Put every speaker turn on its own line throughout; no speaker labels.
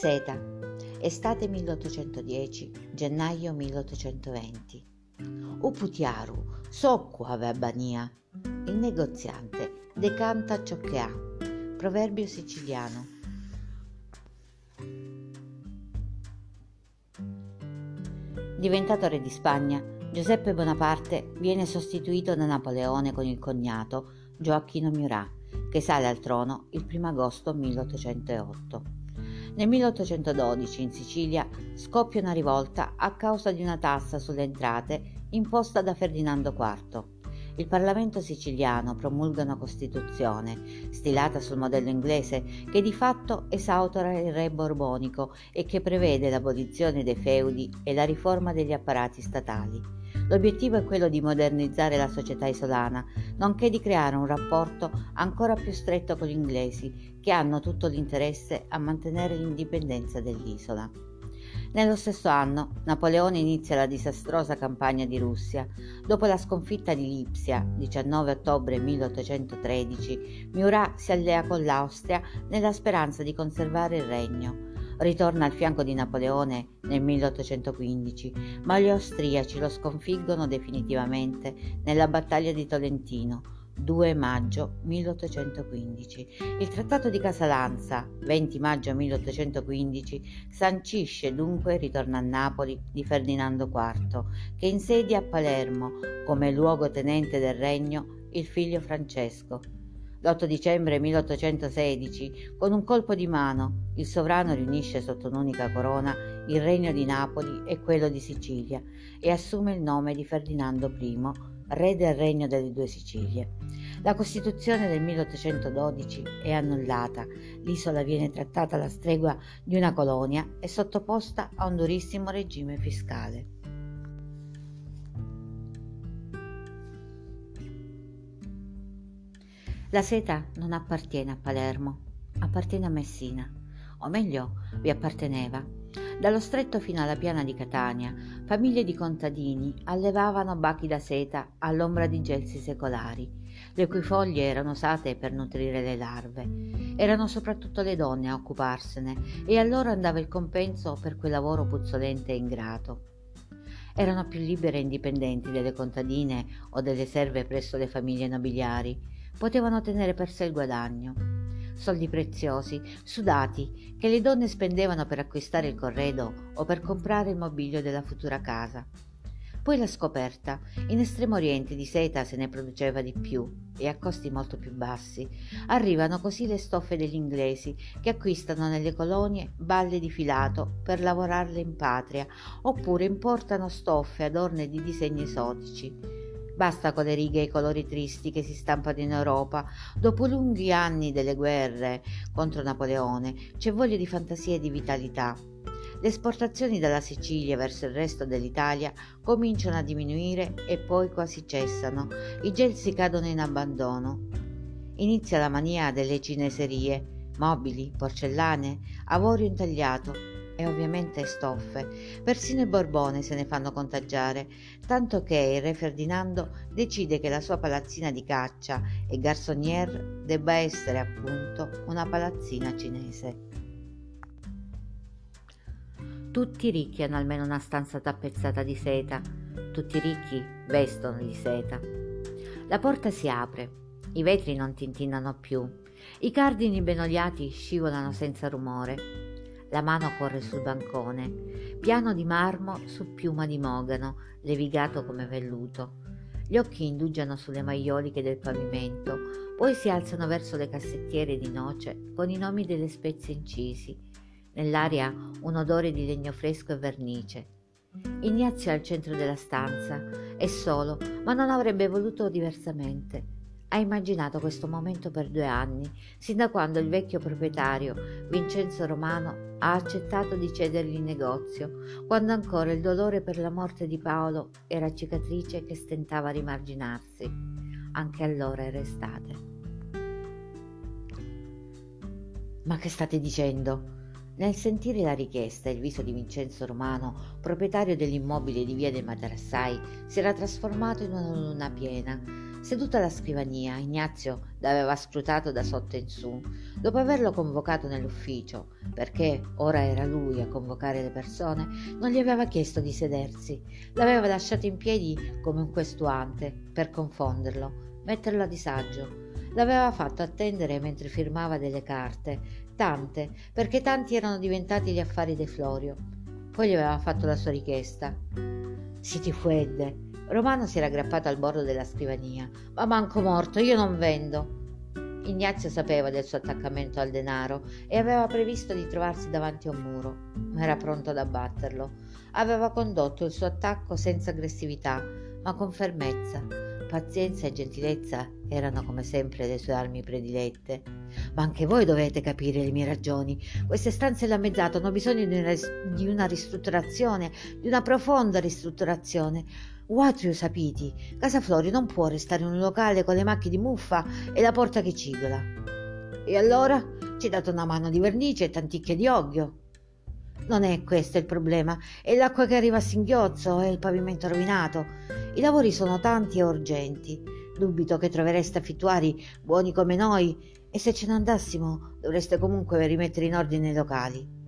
Seta, estate 1810, gennaio 1820. Uputiaru, socco ave Bania. Il negoziante decanta ciò che ha. Proverbio siciliano. Diventato re di Spagna, Giuseppe Bonaparte viene sostituito da Napoleone con il cognato Gioacchino Murat, che sale al trono il 1 agosto 1808. Nel 1812 in Sicilia scoppia una rivolta a causa di una tassa sulle entrate imposta da Ferdinando IV il Parlamento siciliano promulga una Costituzione, stilata sul modello inglese, che di fatto esautora il re borbonico e che prevede l'abolizione dei feudi e la riforma degli apparati statali. L'obiettivo è quello di modernizzare la società isolana, nonché di creare un rapporto ancora più stretto con gli inglesi, che hanno tutto l'interesse a mantenere l'indipendenza dell'isola. Nello stesso anno Napoleone inizia la disastrosa campagna di Russia. Dopo la sconfitta di Lipsia, 19 ottobre 1813, Murat si allea con l'Austria nella speranza di conservare il regno. Ritorna al fianco di Napoleone nel 1815, ma gli austriaci lo sconfiggono definitivamente nella battaglia di Tolentino 2 maggio 1815. Il Trattato di Casalanza, 20 maggio 1815, sancisce dunque il ritorno a Napoli di Ferdinando IV, che insedia a Palermo, come luogotenente del regno, il figlio Francesco. L'8 dicembre 1816, con un colpo di mano, il sovrano riunisce sotto un'unica corona il regno di Napoli e quello di Sicilia e assume il nome di Ferdinando I, re del regno delle due Sicilie. La Costituzione del 1812 è annullata, l'isola viene trattata alla stregua di una colonia e sottoposta a un durissimo regime fiscale. La seta non appartiene a Palermo, appartiene a Messina, o meglio vi apparteneva dallo stretto fino alla piana di Catania, famiglie di contadini allevavano bachi da seta all'ombra di gelsi secolari, le cui foglie erano usate per nutrire le larve. Erano soprattutto le donne a occuparsene e a loro andava il compenso per quel lavoro puzzolente e ingrato. Erano più libere e indipendenti delle contadine o delle serve presso le famiglie nobiliari, potevano tenere per sé il guadagno soldi preziosi, sudati, che le donne spendevano per acquistare il corredo o per comprare il mobilio della futura casa. Poi la scoperta, in estremo oriente di seta se ne produceva di più e a costi molto più bassi. Arrivano così le stoffe degli inglesi che acquistano nelle colonie balle di filato per lavorarle in patria oppure importano stoffe adorne di disegni esotici Basta con le righe e i colori tristi che si stampano in Europa. Dopo lunghi anni delle guerre contro Napoleone c'è voglia di fantasia e di vitalità. Le esportazioni dalla Sicilia verso il resto dell'Italia cominciano a diminuire e poi quasi cessano. I gelsi cadono in abbandono. Inizia la mania delle cineserie, mobili, porcellane, avorio intagliato, e ovviamente stoffe. Persino i Borbone se ne fanno contagiare, tanto che il re Ferdinando decide che la sua palazzina di caccia e garçonnière debba essere appunto una palazzina cinese. Tutti i ricchi hanno almeno una stanza tappezzata di seta, tutti i ricchi vestono di seta. La porta si apre, i vetri non tintinnano più, i cardini ben oliati scivolano senza rumore, la mano corre sul bancone, piano di marmo su piuma di mogano, levigato come velluto. Gli occhi indugiano sulle maioliche del pavimento, poi si alzano verso le cassettiere di noce con i nomi delle spezie incisi. Nell'aria un odore di legno fresco e vernice. Ignazio è al centro della stanza, è solo, ma non avrebbe voluto diversamente. Ha immaginato questo momento per due anni, sin da quando il vecchio proprietario, Vincenzo Romano, ha accettato di cedergli il negozio, quando ancora il dolore per la morte di Paolo era cicatrice che stentava a rimarginarsi. Anche allora era estate. Ma che state dicendo? Nel sentire la richiesta, il viso di Vincenzo Romano, proprietario dell'immobile di via dei Materassai, si era trasformato in una luna piena Seduto alla scrivania, Ignazio l'aveva scrutato da sotto in su, dopo averlo convocato nell'ufficio, perché ora era lui a convocare le persone, non gli aveva chiesto di sedersi, l'aveva lasciato in piedi come un questuante, per confonderlo, metterlo a disagio. L'aveva fatto attendere mentre firmava delle carte, tante, perché tanti erano diventati gli affari di Florio. Poi gli aveva fatto la sua richiesta. Si ti fuedde, Romano si era aggrappato al bordo della scrivania. Ma manco morto, io non vendo. Ignazio sapeva del suo attaccamento al denaro e aveva previsto di trovarsi davanti a un muro, ma era pronto ad abbatterlo. Aveva condotto il suo attacco senza aggressività, ma con fermezza. Pazienza e gentilezza erano come sempre le sue armi predilette. Ma anche voi dovete capire le mie ragioni. Queste stanze lammezzate hanno bisogno di una ristrutturazione, di una profonda ristrutturazione. Guatrio sapiti, Casa Florio non può restare in un locale con le macchie di muffa e la porta che cigola. E allora ci date una mano di vernice e tanticchie di oggio. Non è questo il problema, è l'acqua che arriva a singhiozzo e il pavimento rovinato. I lavori sono tanti e urgenti. Dubito che trovereste affittuari buoni come noi e se ce ne andassimo dovreste comunque rimettere in ordine i locali.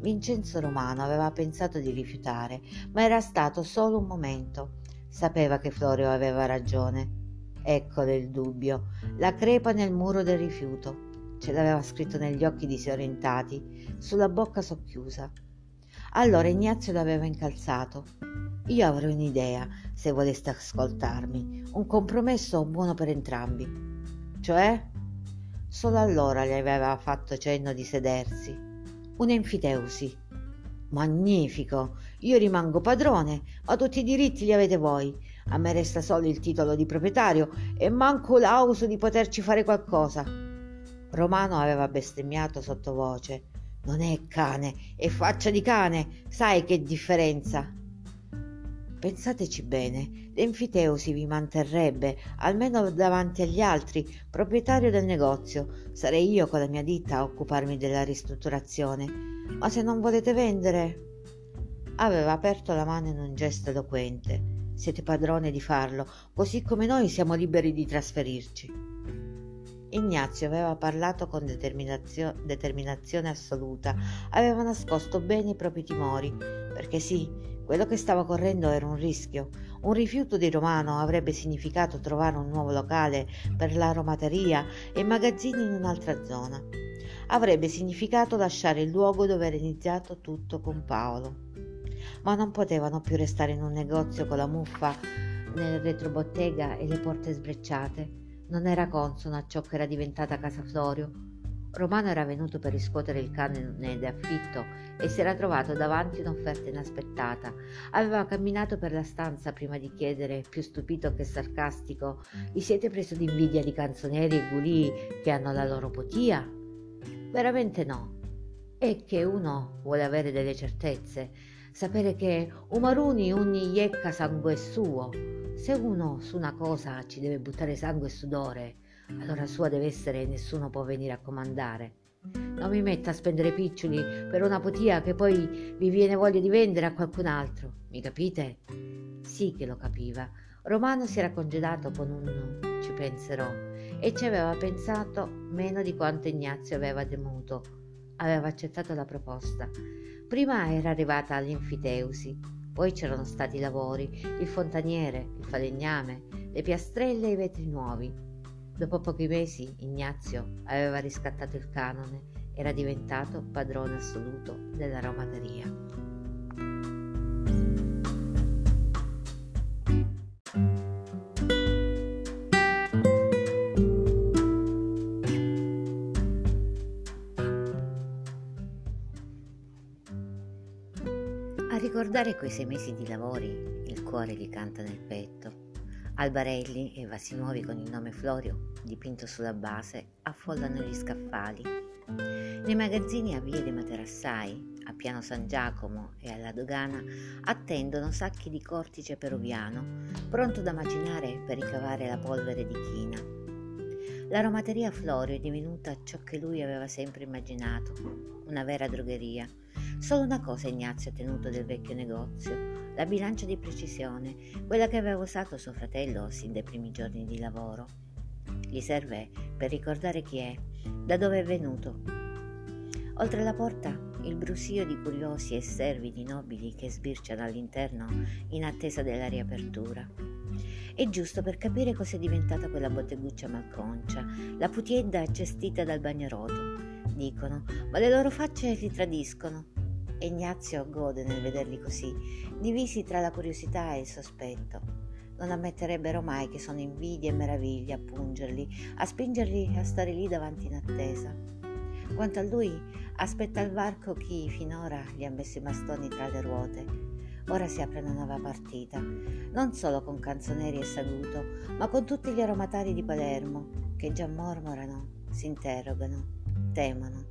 Vincenzo Romano aveva pensato di rifiutare, ma era stato solo un momento. Sapeva che Florio aveva ragione. Eccole il dubbio, la crepa nel muro del rifiuto. Ce l'aveva scritto negli occhi disorientati, sulla bocca socchiusa. Allora Ignazio l'aveva incalzato. Io avrei un'idea, se voleste ascoltarmi, un compromesso buono per entrambi. Cioè? Solo allora gli aveva fatto cenno di sedersi un'enfiteusi. Magnifico! Io rimango padrone, ma tutti i diritti li avete voi. A me resta solo il titolo di proprietario e manco l'auso di poterci fare qualcosa. Romano aveva bestemmiato sottovoce. Non è cane, è faccia di cane. Sai che differenza? Pensateci bene, l'enfiteusi vi manterrebbe, almeno davanti agli altri, proprietario del negozio. Sarei io con la mia ditta a occuparmi della ristrutturazione. Ma se non volete vendere... Aveva aperto la mano in un gesto eloquente. Siete padrone di farlo, così come noi siamo liberi di trasferirci. Ignazio aveva parlato con determinazio- determinazione assoluta, aveva nascosto bene i propri timori, perché sì, quello che stava correndo era un rischio. Un rifiuto di Romano avrebbe significato trovare un nuovo locale per l'aromateria e magazzini in un'altra zona. Avrebbe significato lasciare il luogo dove era iniziato tutto con Paolo. Ma non potevano più restare in un negozio con la muffa nel retrobottega e le porte sbrecciate. Non era consono a ciò che era diventata Casa Florio Romano era venuto per riscuotere il canone d'affitto e si era trovato davanti un'offerta inaspettata. Aveva camminato per la stanza prima di chiedere, più stupito che sarcastico, vi siete preso d'invidia di canzonieri e gulì che hanno la loro potia? Veramente no. È che uno vuole avere delle certezze, sapere che Umaruni ogni iecca sangue suo. Se uno su una cosa ci deve buttare sangue e sudore, allora sua deve essere e nessuno può venire a comandare. Non mi metta a spendere piccioli per una potia che poi vi viene voglia di vendere a qualcun altro. Mi capite? Sì che lo capiva. Romano si era congedato con un ci penserò e ci aveva pensato meno di quanto Ignazio aveva temuto. Aveva accettato la proposta. Prima era arrivata all'infiteusi, poi c'erano stati i lavori, il fontaniere, il falegname, le piastrelle e i vetri nuovi. Dopo pochi mesi Ignazio aveva riscattato il canone, era diventato padrone assoluto della romateria. A ricordare quei sei mesi di lavori, il cuore gli canta nel petto Albarelli e vasi nuovi con il nome Florio dipinto sulla base affollano gli scaffali. Nei magazzini a Via dei Materassai, a Piano San Giacomo e alla dogana attendono sacchi di cortice peruviano, pronto da macinare per ricavare la polvere di china. L'aromateria Florio è divenuta ciò che lui aveva sempre immaginato, una vera drogheria. Solo una cosa Ignazio ha tenuto del vecchio negozio, la bilancia di precisione, quella che aveva usato suo fratello sin dai primi giorni di lavoro. Gli serve per ricordare chi è, da dove è venuto. Oltre la porta, il brusio di curiosi e servili nobili che sbirciano all'interno in attesa della riapertura. È giusto per capire cos'è diventata quella botteguccia malconcia, la putiedda gestita dal bagnaroto. Dicono, ma le loro facce li tradiscono. E Ignazio gode nel vederli così, divisi tra la curiosità e il sospetto. Non ammetterebbero mai che sono invidia e meraviglia a pungerli, a spingerli a stare lì davanti in attesa. Quanto a lui, aspetta al varco chi finora gli ha messo i bastoni tra le ruote Ora si apre una nuova partita, non solo con canzoneri e saluto, ma con tutti gli aromatari di Palermo, che già mormorano, si interrogano, temono.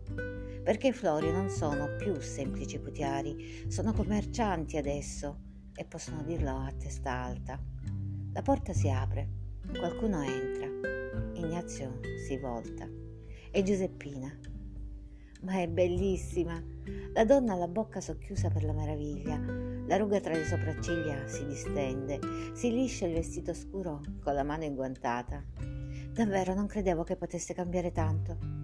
Perché i Flori non sono più semplici putiari, sono commercianti adesso e possono dirlo a testa alta. La porta si apre, qualcuno entra, Ignazio si volta. È Giuseppina. Ma è bellissima! La donna ha la bocca socchiusa per la meraviglia, la ruga tra le sopracciglia si distende, si liscia il vestito scuro con la mano inguantata. Davvero non credevo che potesse cambiare tanto.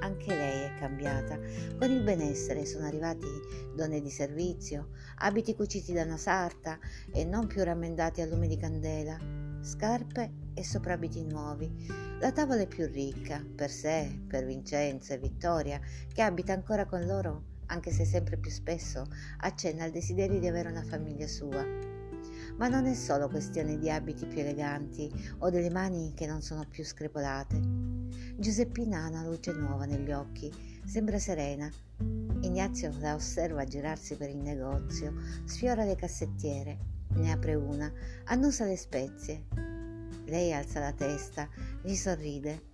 Anche lei è cambiata. Con il benessere sono arrivati donne di servizio, abiti cuciti da una sarta e non più rammendati a lume di candela, scarpe e soprabiti nuovi. La tavola è più ricca, per sé, per Vincenzo e Vittoria, che abita ancora con loro anche se sempre più spesso accenna al desiderio di avere una famiglia sua. Ma non è solo questione di abiti più eleganti o delle mani che non sono più screpolate. Giuseppina ha una luce nuova negli occhi, sembra serena. Ignazio la osserva girarsi per il negozio, sfiora le cassettiere, ne apre una, annusa le spezie. Lei alza la testa, gli sorride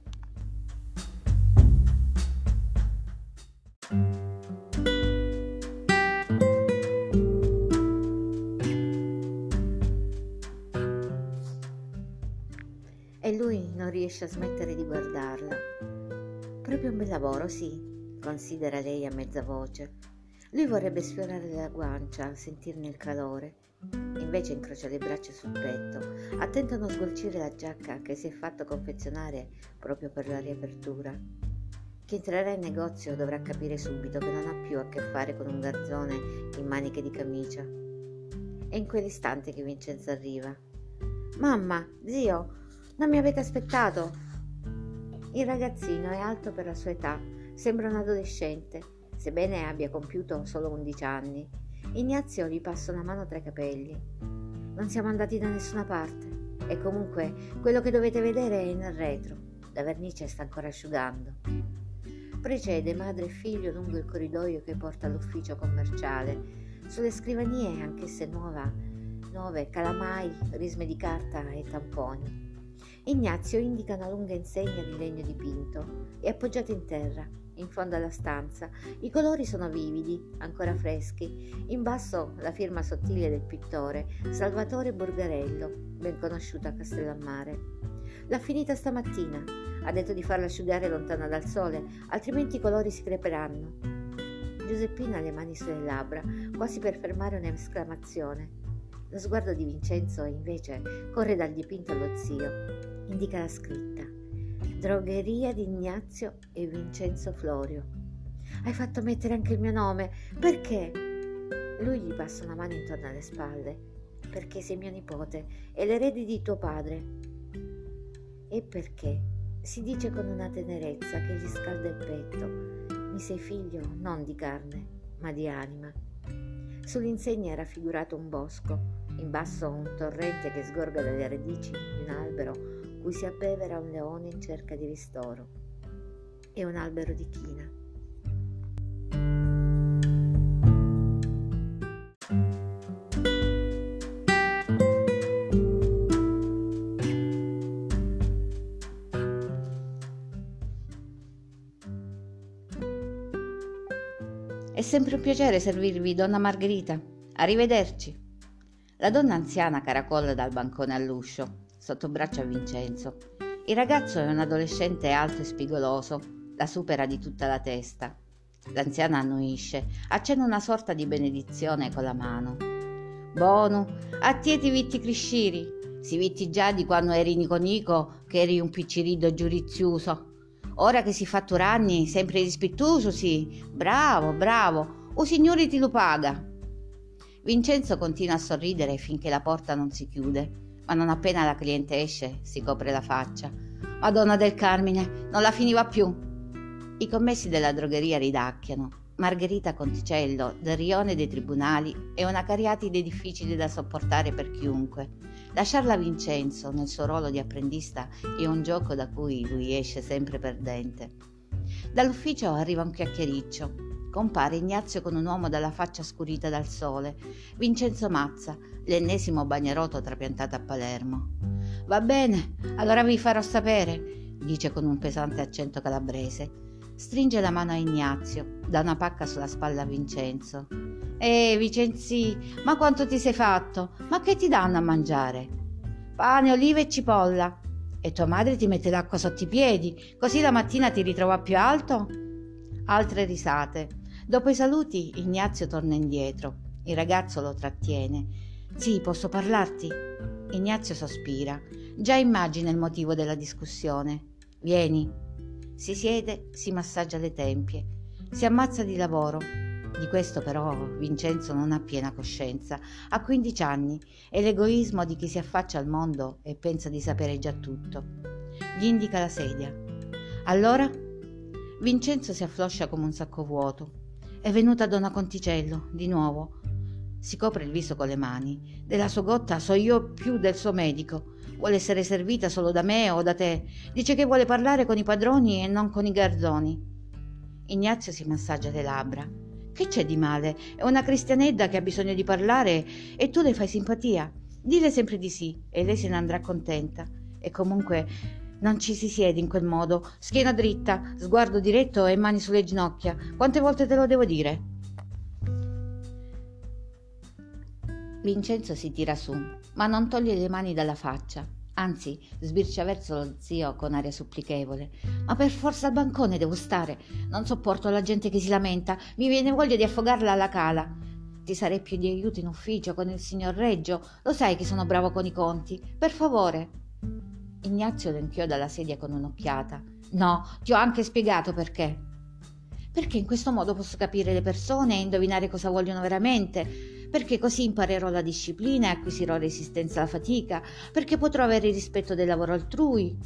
riesce a smettere di guardarla. Proprio un bel lavoro, sì, considera lei a mezza voce. Lui vorrebbe sfiorare la guancia, sentirne il calore. Invece incrocia le braccia sul petto, attento a non sgolcire la giacca che si è fatto confezionare proprio per la riapertura. Chi entrerà in negozio dovrà capire subito che non ha più a che fare con un garzone in maniche di camicia. È in quell'istante che Vincenzo arriva. Mamma, zio, non mi avete aspettato? Il ragazzino è alto per la sua età, sembra un adolescente, sebbene abbia compiuto solo 11 anni. Ignazio gli passa una mano tra i capelli. Non siamo andati da nessuna parte e comunque quello che dovete vedere è nel retro. La vernice sta ancora asciugando. Precede madre e figlio lungo il corridoio che porta all'ufficio commerciale. Sulle scrivanie, anch'esse nuove, calamai, risme di carta e tamponi. Ignazio indica una lunga insegna di legno dipinto. È appoggiata in terra, in fondo alla stanza. I colori sono vividi, ancora freschi. In basso la firma sottile del pittore, Salvatore Borgarello, ben conosciuto a Castellammare. L'ha finita stamattina. Ha detto di farla asciugare lontana dal sole, altrimenti i colori si creperanno. Giuseppina ha le mani sulle labbra, quasi per fermare un'esclamazione. Lo sguardo di Vincenzo invece corre dal dipinto allo zio. Indica la scritta. Drogheria di Ignazio e Vincenzo Florio. Hai fatto mettere anche il mio nome. Perché? Lui gli passa una mano intorno alle spalle. Perché sei mio nipote e l'erede di tuo padre. E perché? Si dice con una tenerezza che gli scalda il petto. Mi sei figlio non di carne, ma di anima. Sull'insegna è raffigurato un bosco, in basso un torrente che sgorga dalle radici di un albero cui si abbevera un leone in cerca di ristoro. È un albero di china. È sempre un piacere servirvi, donna Margherita. Arrivederci. La donna anziana caracolla dal bancone all'uscio, sotto braccio a Vincenzo. Il ragazzo è un adolescente alto e spigoloso, la supera di tutta la testa. L'anziana annuisce, accenna una sorta di benedizione con la mano. Buono, a te ti vitti cresciri. Si vitti già di quando eri Nico Nico, che eri un piccirido giurizioso. Ora che si fa anni, sempre rispettoso, sì. Bravo, bravo. O signore ti lo paga. Vincenzo continua a sorridere finché la porta non si chiude, ma non appena la cliente esce si copre la faccia. Madonna del Carmine, non la finiva più. I commessi della drogheria ridacchiano. Margherita Conticello, del rione dei tribunali, è una cariatide difficile da sopportare per chiunque. Lasciarla Vincenzo nel suo ruolo di apprendista è un gioco da cui lui esce sempre perdente. Dall'ufficio arriva un chiacchiericcio. Compare Ignazio con un uomo dalla faccia scurita dal sole, Vincenzo Mazza, l'ennesimo bagneroto trapiantato a Palermo. Va bene, allora vi farò sapere, dice con un pesante accento calabrese. Stringe la mano a Ignazio, dà una pacca sulla spalla a Vincenzo. Eh, Vincenzi, ma quanto ti sei fatto? Ma che ti danno a mangiare? Pane, olive e cipolla. E tua madre ti mette l'acqua sotto i piedi, così la mattina ti ritrova più alto? Altre risate. Dopo i saluti, Ignazio torna indietro. Il ragazzo lo trattiene. Sì, posso parlarti? Ignazio sospira. Già immagina il motivo della discussione. Vieni, si siede, si massaggia le tempie, si ammazza di lavoro. Di questo però Vincenzo non ha piena coscienza. Ha 15 anni e l'egoismo di chi si affaccia al mondo e pensa di sapere già tutto. Gli indica la sedia. Allora Vincenzo si affloscia come un sacco vuoto. È venuta Donna Conticello, di nuovo. Si copre il viso con le mani. Della sua gotta so io più del suo medico. Vuole essere servita solo da me o da te. Dice che vuole parlare con i padroni e non con i garzoni. Ignazio si massaggia le labbra. Che c'è di male? È una cristianedda che ha bisogno di parlare e tu le fai simpatia. Dile sempre di sì e lei se ne andrà contenta. E comunque non ci si siede in quel modo, schiena dritta, sguardo diretto e mani sulle ginocchia. Quante volte te lo devo dire? Vincenzo si tira su, ma non toglie le mani dalla faccia. Anzi, sbircia verso lo zio con aria supplichevole. Ma per forza al bancone devo stare. Non sopporto la gente che si lamenta. Mi viene voglia di affogarla alla cala. Ti sarei più di aiuto in ufficio con il signor Reggio. Lo sai che sono bravo con i conti. Per favore. Ignazio lo inchioda alla sedia con un'occhiata. No, ti ho anche spiegato perché perché in questo modo posso capire le persone e indovinare cosa vogliono veramente, perché così imparerò la disciplina e acquisirò resistenza alla fatica, perché potrò avere il rispetto del lavoro altrui.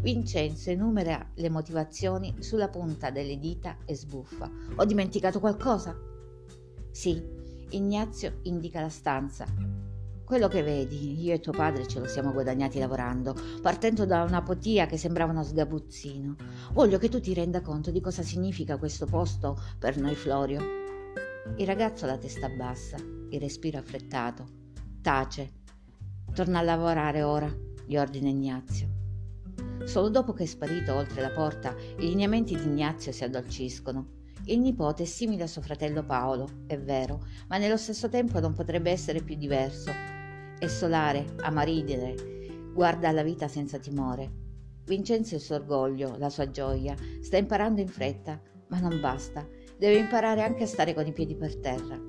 Vincenzo enumera le motivazioni sulla punta delle dita e sbuffa. Ho dimenticato qualcosa? Sì, Ignazio indica la stanza. Quello che vedi, io e tuo padre ce lo siamo guadagnati lavorando, partendo da una potia che sembrava uno sgabuzzino. Voglio che tu ti renda conto di cosa significa questo posto per noi, Florio. Il ragazzo ha la testa bassa, il respiro affrettato. Tace. Torna a lavorare ora, gli ordina Ignazio. Solo dopo che è sparito oltre la porta, i lineamenti di Ignazio si addolciscono. Il nipote è simile a suo fratello Paolo, è vero, ma nello stesso tempo non potrebbe essere più diverso. È solare, amaridine, guarda alla vita senza timore. Vincenzo il suo orgoglio, la sua gioia, sta imparando in fretta, ma non basta, deve imparare anche a stare con i piedi per terra.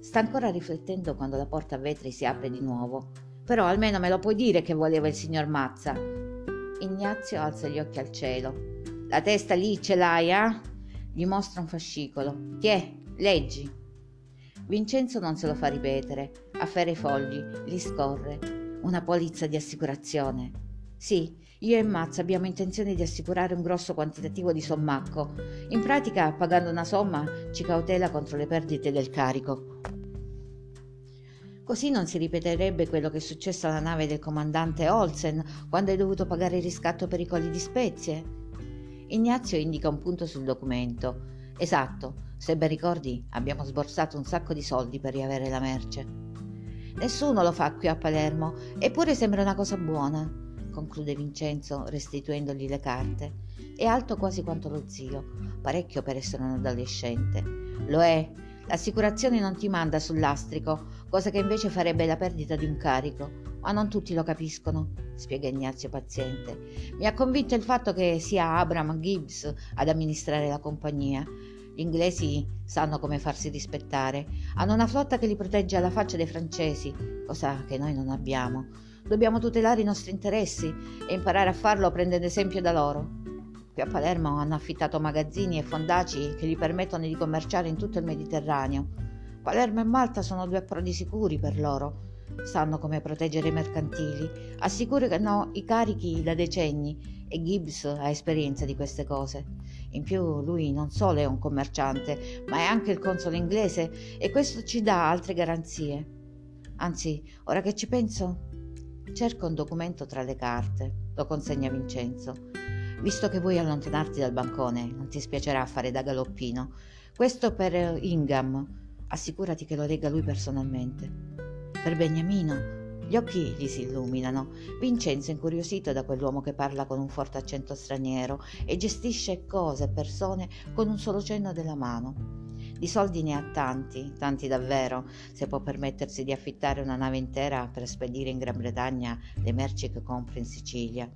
Sta ancora riflettendo quando la porta a vetri si apre di nuovo. Però almeno me lo puoi dire che voleva il signor Mazza. Ignazio alza gli occhi al cielo. La testa lì ce l'hai, eh? Gli mostra un fascicolo. Tiè, leggi. Vincenzo non se lo fa ripetere, afferra i fogli, li scorre. Una polizza di assicurazione. Sì, io e Mazza abbiamo intenzione di assicurare un grosso quantitativo di sommacco. In pratica, pagando una somma, ci cautela contro le perdite del carico. Così non si ripeterebbe quello che è successo alla nave del comandante Olsen quando hai dovuto pagare il riscatto per i colli di spezie. Ignazio indica un punto sul documento. Esatto, se ben ricordi, abbiamo sborsato un sacco di soldi per riavere la merce. Nessuno lo fa qui a Palermo, eppure sembra una cosa buona, conclude Vincenzo restituendogli le carte. È alto quasi quanto lo zio, parecchio per essere un adolescente. Lo è. L'assicurazione non ti manda sul lastrico, cosa che invece farebbe la perdita di un carico. Ma non tutti lo capiscono, spiega Ignazio paziente. Mi ha convinto il fatto che sia Abraham Gibbs ad amministrare la compagnia Gli inglesi sanno come farsi rispettare. Hanno una flotta che li protegge alla faccia dei francesi, cosa che noi non abbiamo. Dobbiamo tutelare i nostri interessi e imparare a farlo prendendo esempio da loro. Qui a Palermo hanno affittato magazzini e fondaci che gli permettono di commerciare in tutto il Mediterraneo. Palermo e Malta sono due approdi sicuri per loro. Sanno come proteggere i mercantili, assicurano i carichi da decenni e Gibbs ha esperienza di queste cose. In più lui non solo è un commerciante, ma è anche il console inglese e questo ci dà altre garanzie. Anzi, ora che ci penso, cerco un documento tra le carte, lo consegna Vincenzo. Visto che vuoi allontanarti dal bancone, non ti spiacerà fare da galoppino. Questo per Ingham. Assicurati che lo legga lui personalmente. Per Beniamino. Gli occhi gli si illuminano. Vincenzo è incuriosito da quell'uomo che parla con un forte accento straniero e gestisce cose e persone con un solo cenno della mano. Di soldi ne ha tanti, tanti davvero, se può permettersi di affittare una nave intera per spedire in Gran Bretagna le merci che compra in Sicilia.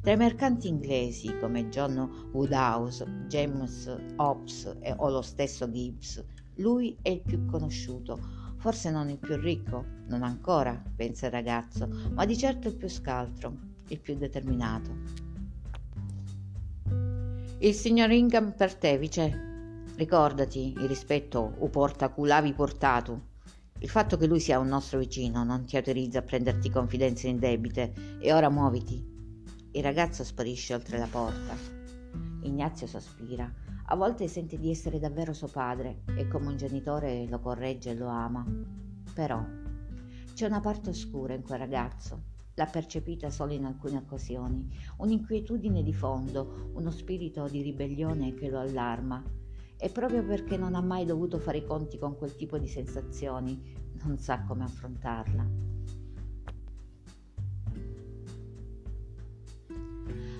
Tra i mercanti inglesi come John Woodhouse, James Hobbs o lo stesso Gibbs, lui è il più conosciuto, forse non il più ricco, non ancora, pensa il ragazzo, ma di certo il più scaltro, il più determinato. Il signor Ingham per te, vice. Ricordati, il rispetto o porta culavi portato. Il fatto che lui sia un nostro vicino non ti autorizza a prenderti confidenze indebite e ora muoviti. Il ragazzo sparisce oltre la porta. Ignazio sospira. A volte sente di essere davvero suo padre e come un genitore lo corregge e lo ama. Però c'è una parte oscura in quel ragazzo. L'ha percepita solo in alcune occasioni, un'inquietudine di fondo, uno spirito di ribellione che lo allarma. E proprio perché non ha mai dovuto fare i conti con quel tipo di sensazioni, non sa come affrontarla.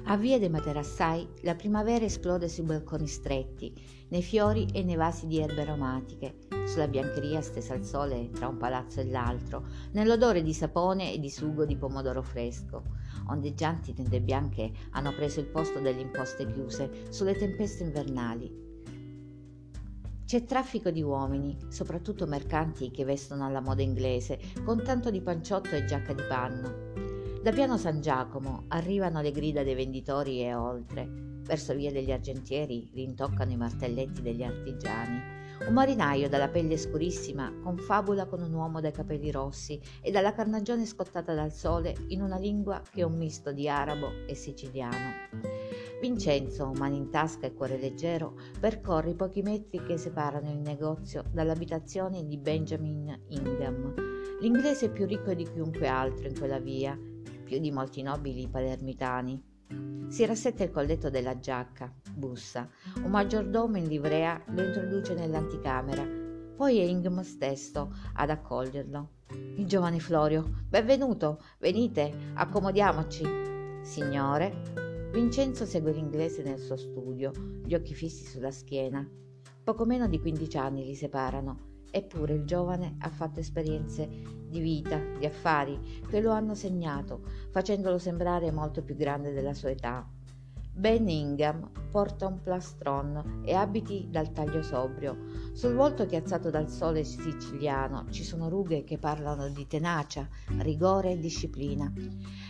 A Via dei Materassai la primavera esplode sui balconi stretti, nei fiori e nei vasi di erbe aromatiche, sulla biancheria stesa al sole tra un palazzo e l'altro, nell'odore di sapone e di sugo di pomodoro fresco. Ondeggianti tende bianche hanno preso il posto delle imposte chiuse sulle tempeste invernali. C'è traffico di uomini, soprattutto mercanti che vestono alla moda inglese, con tanto di panciotto e giacca di panno. Da piano San Giacomo arrivano le grida dei venditori e oltre. Verso via degli argentieri rintoccano i martelletti degli artigiani. Un marinaio dalla pelle scurissima confabula con un uomo dai capelli rossi e dalla carnagione scottata dal sole in una lingua che è un misto di arabo e siciliano. Vincenzo, mani in tasca e cuore leggero, percorre i pochi metri che separano il negozio dall'abitazione di Benjamin Ingham, l'inglese più ricco di chiunque altro in quella via più di molti nobili palermitani. Si rassetta il colletto della giacca, bussa. Un maggiordomo in livrea lo introduce nell'anticamera. Poi è Ingham stesso ad accoglierlo. Il giovane Florio, benvenuto, venite, accomodiamoci. Signore. Vincenzo segue l'inglese nel suo studio, gli occhi fissi sulla schiena. Poco meno di 15 anni li separano Eppure il giovane ha fatto esperienze di vita, di affari, che lo hanno segnato, facendolo sembrare molto più grande della sua età. Ben Ingham porta un plastron e abiti dal taglio sobrio. Sul volto chiazzato dal sole siciliano ci sono rughe che parlano di tenacia, rigore e disciplina.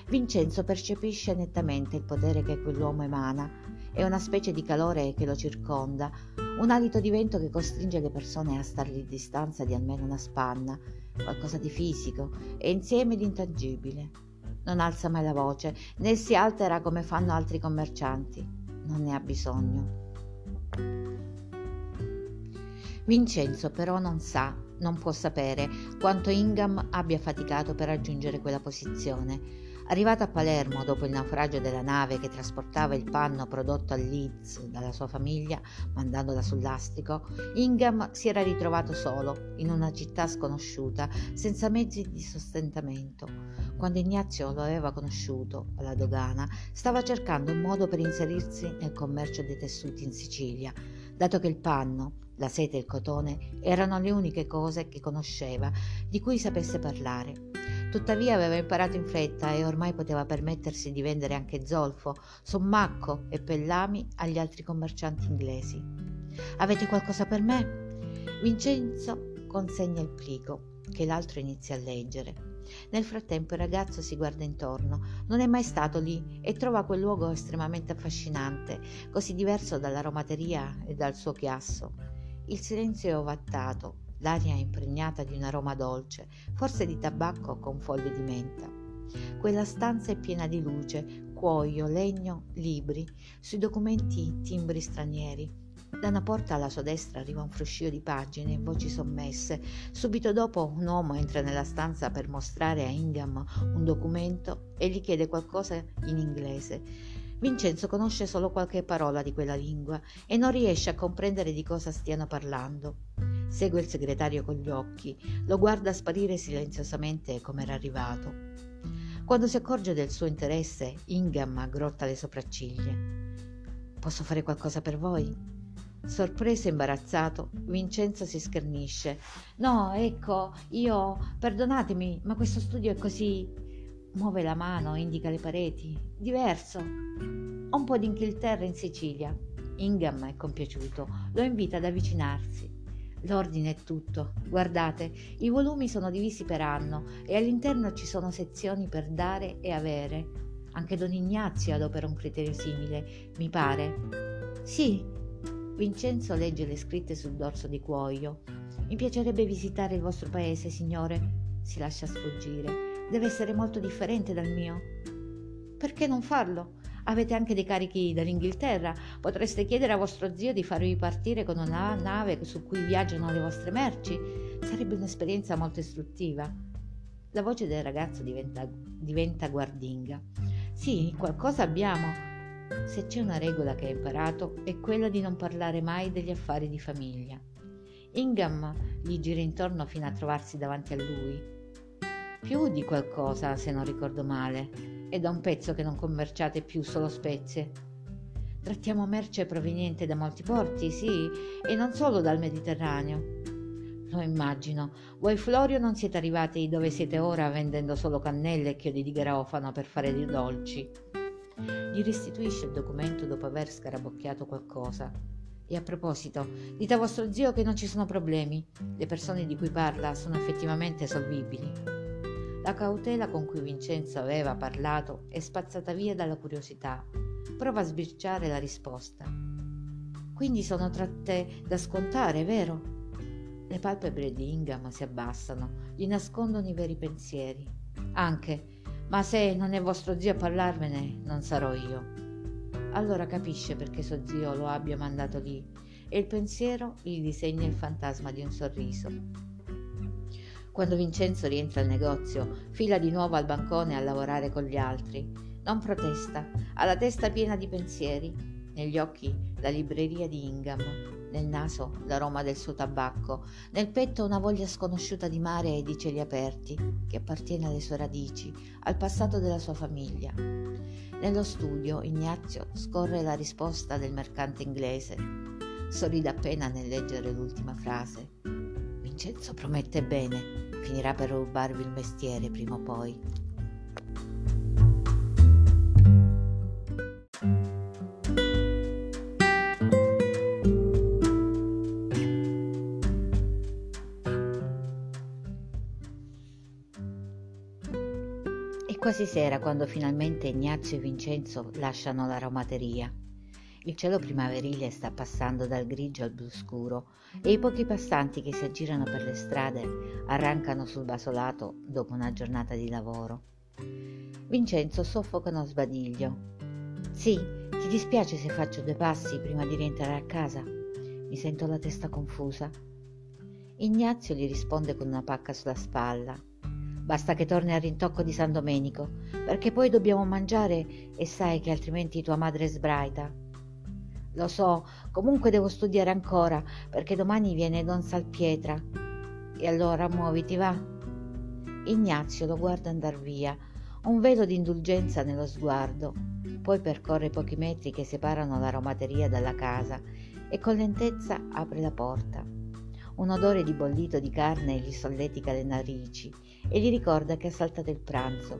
Vincenzo percepisce nettamente il potere che quell'uomo emana è una specie di calore che lo circonda, un alito di vento che costringe le persone a stargli in distanza di almeno una spanna, qualcosa di fisico e insieme di intangibile. Non alza mai la voce, né si altera come fanno altri commercianti. Non ne ha bisogno. Vincenzo però non sa, non può sapere quanto Ingham abbia faticato per raggiungere quella posizione Arrivato a Palermo dopo il naufragio della nave che trasportava il panno prodotto a Leeds dalla sua famiglia, mandandola sul lastrico, Ingham si era ritrovato solo, in una città sconosciuta, senza mezzi di sostentamento. Quando Ignazio lo aveva conosciuto alla dogana, stava cercando un modo per inserirsi nel commercio dei tessuti in Sicilia, dato che il panno, la sete e il cotone erano le uniche cose che conosceva, di cui sapesse parlare. Tuttavia aveva imparato in fretta e ormai poteva permettersi di vendere anche zolfo, sommacco e pellami agli altri commercianti inglesi. Avete qualcosa per me? Vincenzo consegna il plico, che l'altro inizia a leggere. Nel frattempo il ragazzo si guarda intorno, non è mai stato lì e trova quel luogo estremamente affascinante, così diverso dall'aromateria e dal suo chiasso. Il silenzio è ovattato, l'aria impregnata di un aroma dolce, forse di tabacco con foglie di menta. Quella stanza è piena di luce, cuoio, legno, libri, sui documenti timbri stranieri. Da una porta alla sua destra arriva un fruscio di pagine e voci sommesse. Subito dopo un uomo entra nella stanza per mostrare a Ingham un documento e gli chiede qualcosa in inglese. Vincenzo conosce solo qualche parola di quella lingua e non riesce a comprendere di cosa stiano parlando. Segue il segretario con gli occhi, lo guarda sparire silenziosamente come era arrivato. Quando si accorge del suo interesse, Ingham aggrotta le sopracciglia. Posso fare qualcosa per voi? Sorpreso e imbarazzato, Vincenzo si schernisce. No, ecco, io, perdonatemi, ma questo studio è così. Muove la mano, indica le pareti. Diverso. Ho un po' di Inghilterra in Sicilia. Ingham è compiaciuto, lo invita ad avvicinarsi. L'ordine è tutto. Guardate, i volumi sono divisi per anno e all'interno ci sono sezioni per dare e avere. Anche Don Ignazio adopera un criterio simile, mi pare. Sì, Vincenzo legge le scritte sul dorso di cuoio. Mi piacerebbe visitare il vostro paese, signore. Si lascia sfuggire. Deve essere molto differente dal mio. Perché non farlo? Avete anche dei carichi dall'Inghilterra. Potreste chiedere a vostro zio di farvi partire con una nave su cui viaggiano le vostre merci. Sarebbe un'esperienza molto istruttiva. La voce del ragazzo diventa, diventa guardinga. Sì, qualcosa abbiamo. Se c'è una regola che ha imparato è quella di non parlare mai degli affari di famiglia. Ingham gli gira intorno fino a trovarsi davanti a lui. Più di qualcosa, se non ricordo male. È da un pezzo che non commerciate più solo spezie. Trattiamo merce proveniente da molti porti, sì, e non solo dal Mediterraneo. Lo immagino. Voi Florio non siete arrivati dove siete ora vendendo solo cannelle e chiodi di garofano per fare dei dolci. Gli restituisce il documento dopo aver scarabocchiato qualcosa. E a proposito, dite a vostro zio che non ci sono problemi. Le persone di cui parla sono effettivamente solvibili. La cautela con cui Vincenzo aveva parlato è spazzata via dalla curiosità. Prova a sbirciare la risposta. Quindi sono tratte da scontare, vero? Le palpebre di Ingham si abbassano, gli nascondono i veri pensieri. Anche ma se non è vostro zio a parlarmene, non sarò io. Allora capisce perché suo zio lo abbia mandato lì e il pensiero gli disegna il fantasma di un sorriso. Quando Vincenzo rientra al negozio, fila di nuovo al bancone a lavorare con gli altri. Non protesta, ha la testa piena di pensieri, negli occhi la libreria di Ingham, nel naso l'aroma del suo tabacco, nel petto una voglia sconosciuta di mare e di cieli aperti, che appartiene alle sue radici, al passato della sua famiglia. Nello studio Ignazio scorre la risposta del mercante inglese. Sorride appena nel leggere l'ultima frase. Vincenzo promette bene, finirà per rubarvi il mestiere prima o poi. quasi sera quando finalmente Ignazio e Vincenzo lasciano l'aromateria. Il cielo primaverile sta passando dal grigio al blu scuro e i pochi passanti che si aggirano per le strade arrancano sul basolato dopo una giornata di lavoro. Vincenzo soffoca uno sbadiglio. Sì, ti dispiace se faccio due passi prima di rientrare a casa? Mi sento la testa confusa. Ignazio gli risponde con una pacca sulla spalla Basta che torni al rintocco di San Domenico, perché poi dobbiamo mangiare e sai che altrimenti tua madre sbraita. Lo so, comunque devo studiare ancora, perché domani viene Don Salpietra. E allora muoviti, va. Ignazio lo guarda andar via, un velo di indulgenza nello sguardo. Poi percorre i pochi metri che separano l'aromateria dalla casa e con lentezza apre la porta. Un odore di bollito di carne gli solletica le narici e gli ricorda che ha saltato il pranzo.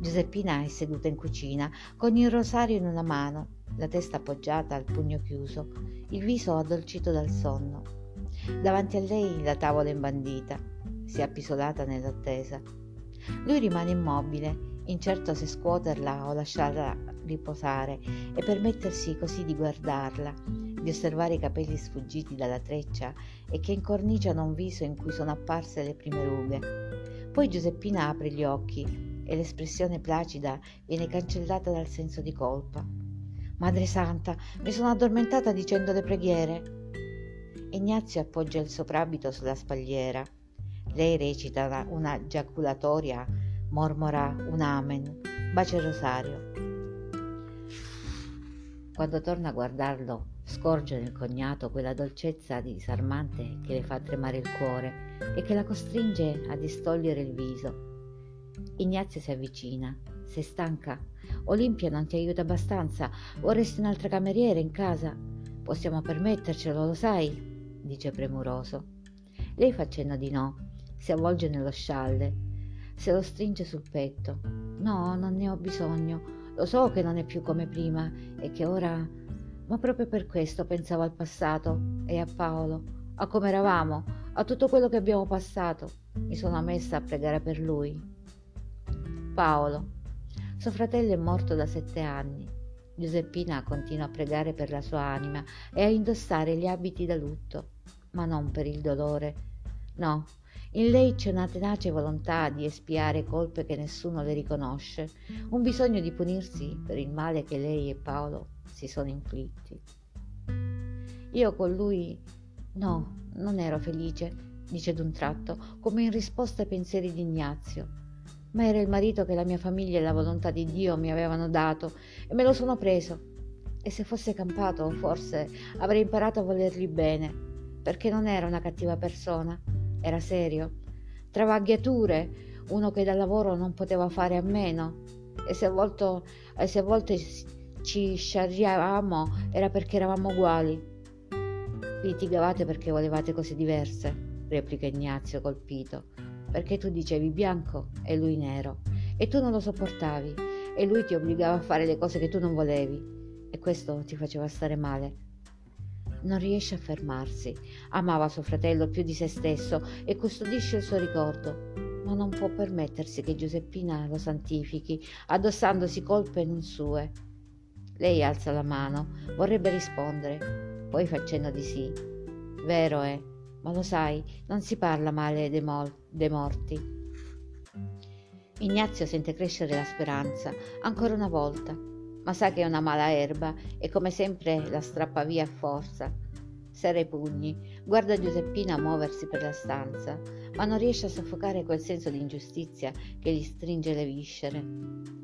Giuseppina è seduta in cucina con il rosario in una mano la testa appoggiata al pugno chiuso, il viso addolcito dal sonno. Davanti a lei la tavola imbandita, si è appisolata nell'attesa. Lui rimane immobile, incerto se scuoterla o lasciarla riposare e permettersi così di guardarla, di osservare i capelli sfuggiti dalla treccia e che incorniciano un viso in cui sono apparse le prime rughe. Poi Giuseppina apre gli occhi e l'espressione placida viene cancellata dal senso di colpa. Madre Santa, mi sono addormentata dicendo le preghiere. Ignazio appoggia il soprabito sulla spalliera. Lei recita una giaculatoria mormora un amen, bacia il rosario. Quando torna a guardarlo, scorge nel cognato quella dolcezza disarmante che le fa tremare il cuore e che la costringe a distogliere il viso. Ignazio si avvicina. Sei stanca? Olimpia non ti aiuta abbastanza? Vorresti un'altra cameriera in casa? Possiamo permettercelo, lo sai? dice premuroso. Lei fa cenno di no, si avvolge nello scialle se lo stringe sul petto. No, non ne ho bisogno. Lo so che non è più come prima e che ora... Ma proprio per questo pensavo al passato e a Paolo, a come eravamo, a tutto quello che abbiamo passato. Mi sono messa a pregare per lui. Paolo. Suo fratello è morto da sette anni. Giuseppina continua a pregare per la sua anima e a indossare gli abiti da lutto, ma non per il dolore. No, in lei c'è una tenace volontà di espiare colpe che nessuno le riconosce, un bisogno di punirsi per il male che lei e Paolo si sono inflitti. Io con lui no, non ero felice, dice d'un tratto, come in risposta ai pensieri di Ignazio. Ma era il marito che la mia famiglia e la volontà di Dio mi avevano dato e me lo sono preso. E se fosse campato, forse avrei imparato a volergli bene, perché non era una cattiva persona era serio. Travaghiature, uno che dal lavoro non poteva fare a meno. E se a volte, e se a volte ci sciarriavamo era perché eravamo uguali. Litigavate perché volevate cose diverse, replica Ignazio colpito. Perché tu dicevi bianco e lui nero. E tu non lo sopportavi. E lui ti obbligava a fare le cose che tu non volevi. E questo ti faceva stare male non riesce a fermarsi. Amava suo fratello più di se stesso e custodisce il suo ricordo, ma non può permettersi che Giuseppina lo santifichi, addossandosi colpe non sue. Lei alza la mano, vorrebbe rispondere, poi fa cenno di sì. Vero è, ma lo sai, non si parla male dei, mol- dei morti. Ignazio sente crescere la speranza, ancora una volta, ma sa che è una mala erba e come sempre la strappa via a forza. Serra i pugni, guarda Giuseppina muoversi per la stanza, ma non riesce a soffocare quel senso di ingiustizia che gli stringe le viscere.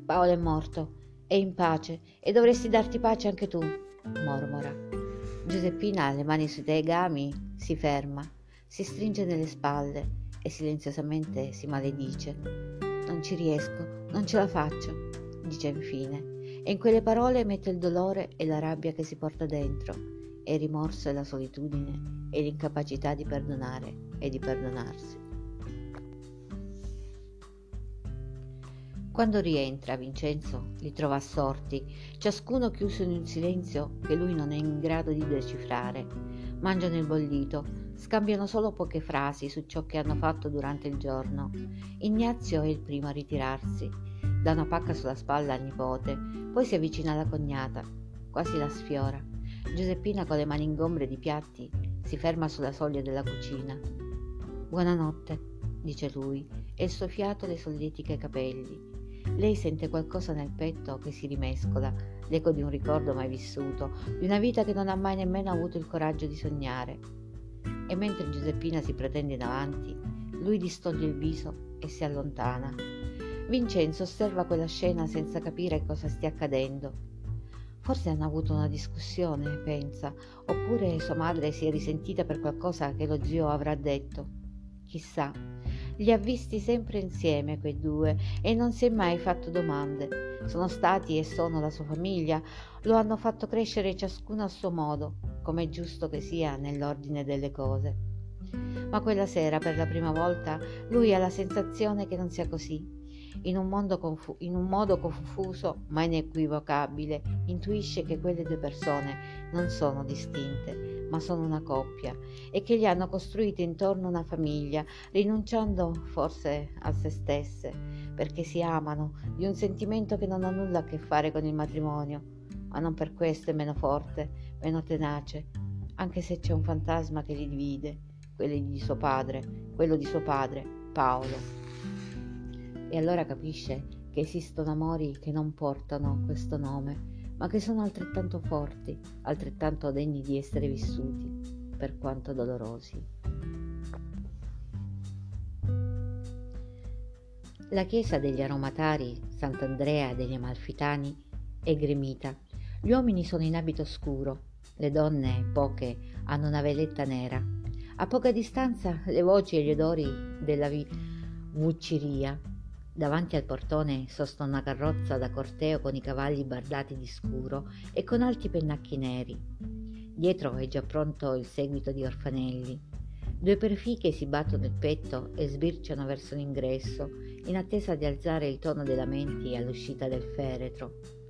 Paolo è morto, è in pace e dovresti darti pace anche tu, mormora. Giuseppina, le mani sui tegami, si ferma, si stringe nelle spalle e silenziosamente si maledice. Non ci riesco, non ce la faccio, dice infine e in quelle parole mette il dolore e la rabbia che si porta dentro, e il rimorso e la solitudine e l'incapacità di perdonare e di perdonarsi. Quando rientra, Vincenzo li trova assorti, ciascuno chiuso in un silenzio che lui non è in grado di decifrare. Mangiano il bollito, scambiano solo poche frasi su ciò che hanno fatto durante il giorno. Ignazio è il primo a ritirarsi Dà una pacca sulla spalla al nipote, poi si avvicina alla cognata, quasi la sfiora. Giuseppina con le mani ingombre di piatti si ferma sulla soglia della cucina. Buonanotte, dice lui, e il suo fiato le solletica i capelli. Lei sente qualcosa nel petto che si rimescola, l'eco di un ricordo mai vissuto, di una vita che non ha mai nemmeno avuto il coraggio di sognare. E mentre Giuseppina si pretende davanti, lui distoglie il viso e si allontana. Vincenzo osserva quella scena senza capire cosa stia accadendo. Forse hanno avuto una discussione, pensa, oppure sua madre si è risentita per qualcosa che lo zio avrà detto. Chissà. Li ha visti sempre insieme quei due e non si è mai fatto domande. Sono stati e sono la sua famiglia, lo hanno fatto crescere ciascuno a suo modo, come è giusto che sia nell'ordine delle cose. Ma quella sera, per la prima volta, lui ha la sensazione che non sia così. In un, confu- in un, modo confuso ma inequivocabile, intuisce che quelle due persone non sono distinte, ma sono una coppia e che gli hanno costruito intorno una famiglia, rinunciando forse a se stesse, perché si amano, di un sentimento che non ha nulla a che fare con il matrimonio, ma non per questo è meno forte, meno tenace, anche se c'è un fantasma che li divide, quello di suo padre, quello di suo padre, Paolo. E allora capisce che esistono amori che non portano questo nome, ma che sono altrettanto forti, altrettanto degni di essere vissuti, per quanto dolorosi. La chiesa degli aromatari Sant'Andrea degli Amalfitani è gremita gli uomini sono in abito scuro, le donne, poche, hanno una veletta nera. A poca distanza le voci e gli odori della vi- vucciria. Davanti al portone sosta una carrozza da corteo con i cavalli bardati di scuro e con alti pennacchi neri. Dietro è già pronto il seguito di orfanelli. Due prefiche si battono il petto e sbirciano verso l'ingresso, in attesa di alzare il tono dei lamenti all'uscita del feretro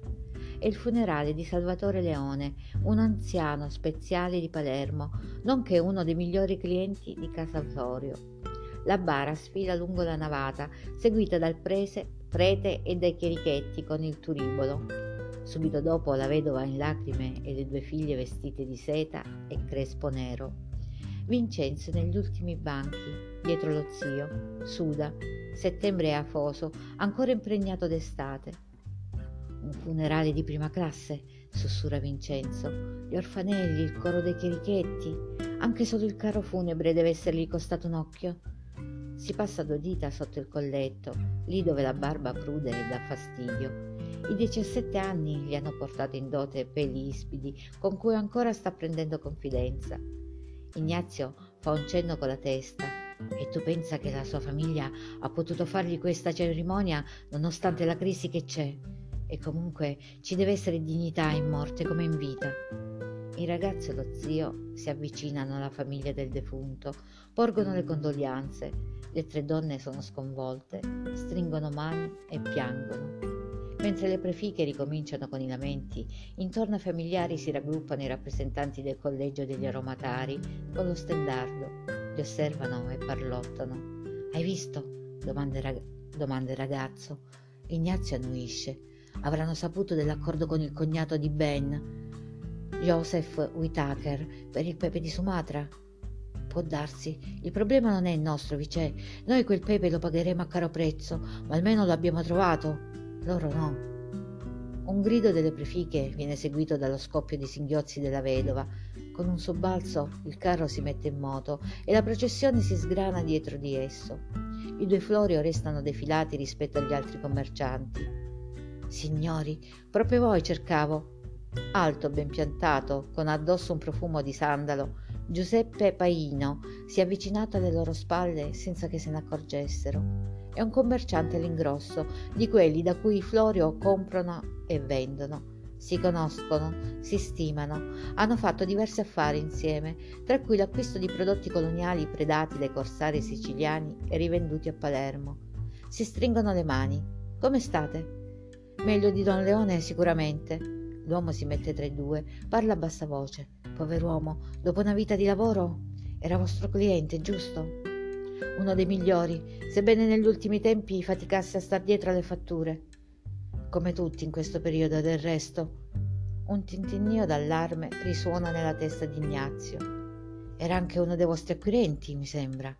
e il funerale di Salvatore Leone, un anziano speziale di Palermo, nonché uno dei migliori clienti di Casa Florio. La bara sfila lungo la navata, seguita dal prese, prete e dai chierichetti con il turibolo. Subito dopo la vedova in lacrime e le due figlie vestite di seta e crespo nero. Vincenzo negli ultimi banchi, dietro lo zio, suda, settembre è afoso, ancora impregnato d'estate. Un funerale di prima classe, sussurra Vincenzo. Gli orfanelli, il coro dei chierichetti, anche solo il carro funebre deve essergli costato un occhio. Si passa due dita sotto il colletto, lì dove la barba prude e dà fastidio. I 17 anni gli hanno portato in dote peli ispidi con cui ancora sta prendendo confidenza. Ignazio fa un cenno con la testa. E tu pensa che la sua famiglia ha potuto fargli questa cerimonia nonostante la crisi che c'è? E comunque ci deve essere dignità in morte come in vita. Il ragazzo e lo zio si avvicinano alla famiglia del defunto, porgono le condoglianze. Le tre donne sono sconvolte, stringono mani e piangono. Mentre le prefiche ricominciano con i lamenti, intorno ai familiari si raggruppano i rappresentanti del collegio degli aromatari con lo stendardo. Li osservano e parlottano. Hai visto? domanda il ragazzo. Ignazio annuisce avranno saputo dell'accordo con il cognato di Ben, Joseph Whitaker, per il pepe di Sumatra. Può darsi, il problema non è il nostro, Vicè. Noi quel pepe lo pagheremo a caro prezzo, ma almeno lo abbiamo trovato. Loro no. Un grido delle prefiche viene seguito dallo scoppio di singhiozzi della vedova. Con un sobbalzo il carro si mette in moto e la processione si sgrana dietro di esso. I due Florio restano defilati rispetto agli altri commercianti. Signori, proprio voi cercavo. Alto, ben piantato, con addosso un profumo di sandalo, Giuseppe Paino si è avvicinato alle loro spalle senza che se ne accorgessero. È un commerciante all'ingrosso, di quelli da cui i Florio comprano e vendono. Si conoscono, si stimano, hanno fatto diversi affari insieme, tra cui l'acquisto di prodotti coloniali predati dai corsari siciliani e rivenduti a Palermo. Si stringono le mani. Come state? Meglio di Don Leone sicuramente. L'uomo si mette tra i due, parla a bassa voce. Pover'uomo, dopo una vita di lavoro era vostro cliente, giusto? Uno dei migliori, sebbene negli ultimi tempi faticasse a star dietro alle fatture. Come tutti in questo periodo del resto. Un tintinnio d'allarme risuona nella testa di Ignazio. Era anche uno dei vostri acquirenti, mi sembra.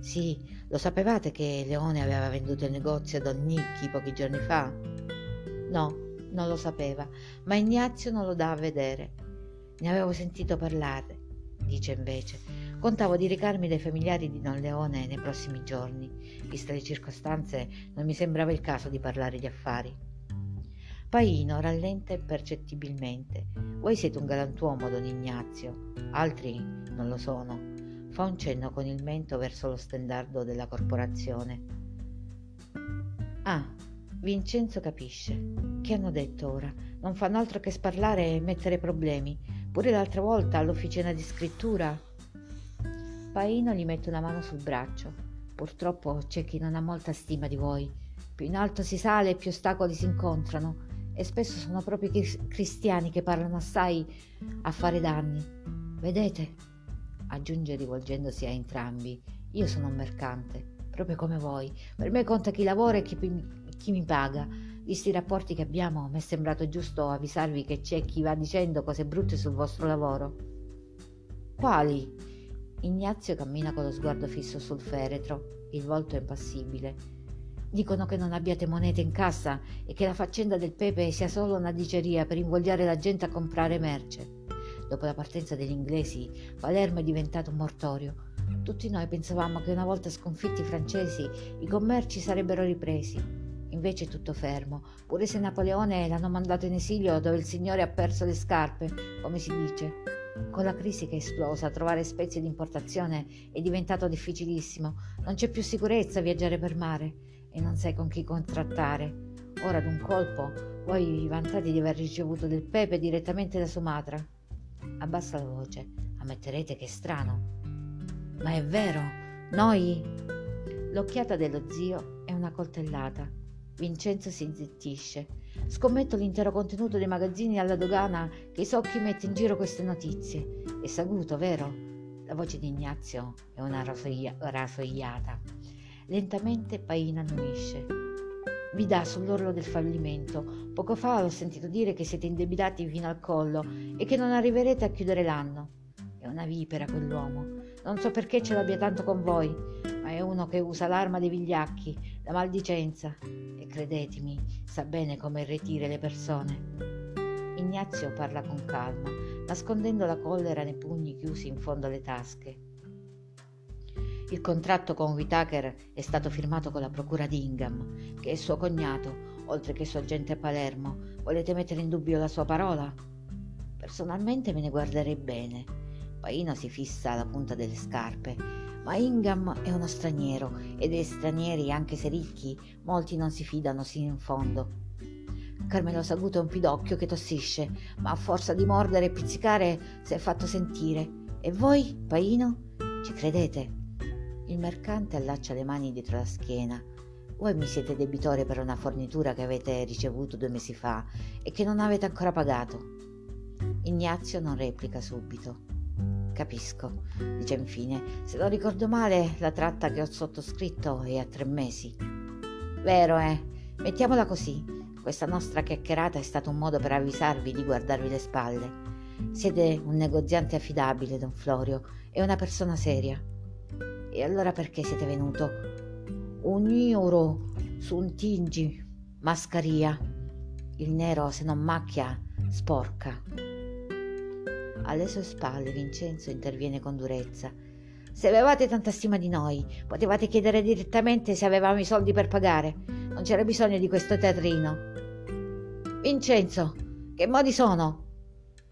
Sì, lo sapevate che Leone aveva venduto il negozio a Don Nicchi pochi giorni fa? No, non lo sapeva, ma Ignazio non lo dà a vedere. Ne avevo sentito parlare, dice invece. Contavo di recarmi dai familiari di Don Leone nei prossimi giorni. Viste le circostanze, non mi sembrava il caso di parlare di affari. Paino rallenta impercettibilmente. Voi siete un galantuomo, don Ignazio, altri non lo sono. Fa un cenno con il mento verso lo stendardo della corporazione. Ah, Vincenzo capisce. Che hanno detto ora? Non fanno altro che sparlare e mettere problemi. Pure l'altra volta all'officina di scrittura. Paino gli mette una mano sul braccio. Purtroppo c'è chi non ha molta stima di voi. Più in alto si sale, più ostacoli si incontrano e spesso sono proprio i cristiani che parlano assai a fare danni. Vedete? Aggiunge rivolgendosi a entrambi. Io sono un mercante, proprio come voi. Per me conta chi lavora e chi, chi mi paga. Visti i rapporti che abbiamo, mi è sembrato giusto avvisarvi che c'è chi va dicendo cose brutte sul vostro lavoro. Quali? Ignazio cammina con lo sguardo fisso sul feretro, il volto impassibile. Dicono che non abbiate monete in cassa e che la faccenda del pepe sia solo una diceria per invogliare la gente a comprare merce. Dopo la partenza degli inglesi, Palermo è diventato un mortorio. Tutti noi pensavamo che una volta sconfitti i francesi, i commerci sarebbero ripresi. Invece è tutto fermo, pure se Napoleone l'hanno mandato in esilio dove il Signore ha perso le scarpe, come si dice. Con la crisi che è esplosa, trovare spezie di importazione è diventato difficilissimo. Non c'è più sicurezza viaggiare per mare e non sai con chi contrattare. Ora d'un colpo voi vi vantate di aver ricevuto del pepe direttamente da Sumatra. Abbassa la voce, ammetterete che è strano. Ma è vero, noi... L'occhiata dello zio è una coltellata. Vincenzo si zittisce. Scommetto l'intero contenuto dei magazzini alla dogana che i socchi mette in giro queste notizie. È saluto, vero? La voce di Ignazio è una rasoiata. Lentamente Paina annuisce. Vi dà sull'orlo del fallimento. Poco fa ho sentito dire che siete indebitati fino al collo e che non arriverete a chiudere l'anno. È una vipera quell'uomo. Non so perché ce l'abbia tanto con voi, è uno che usa l'arma dei vigliacchi, la maldicenza. E credetemi, sa bene come irretire le persone. Ignazio parla con calma, nascondendo la collera nei pugni chiusi in fondo alle tasche. Il contratto con Whitaker è stato firmato con la procura di Ingham, che è suo cognato, oltre che suo agente a Palermo. Volete mettere in dubbio la sua parola? Personalmente me ne guarderei bene. Paino si fissa alla punta delle scarpe, ma Ingham è uno straniero e dei stranieri, anche se ricchi, molti non si fidano sino in fondo. Carmelo Saguto è un pidocchio che tossisce, ma a forza di mordere e pizzicare si è fatto sentire. E voi, Paino? Ci credete? Il mercante allaccia le mani dietro la schiena. Voi mi siete debitore per una fornitura che avete ricevuto due mesi fa e che non avete ancora pagato. Ignazio non replica subito. Capisco, dice infine. Se non ricordo male, la tratta che ho sottoscritto è a tre mesi. Vero, eh? Mettiamola così. Questa nostra chiacchierata è stato un modo per avvisarvi di guardarvi le spalle. Siete un negoziante affidabile, don Florio, e una persona seria. E allora perché siete venuto? Un euro su un tingi, mascaria. Il nero, se non macchia, sporca. Alle sue spalle Vincenzo interviene con durezza. Se avevate tanta stima di noi, potevate chiedere direttamente se avevamo i soldi per pagare. Non c'era bisogno di questo teatrino. Vincenzo, che modi sono?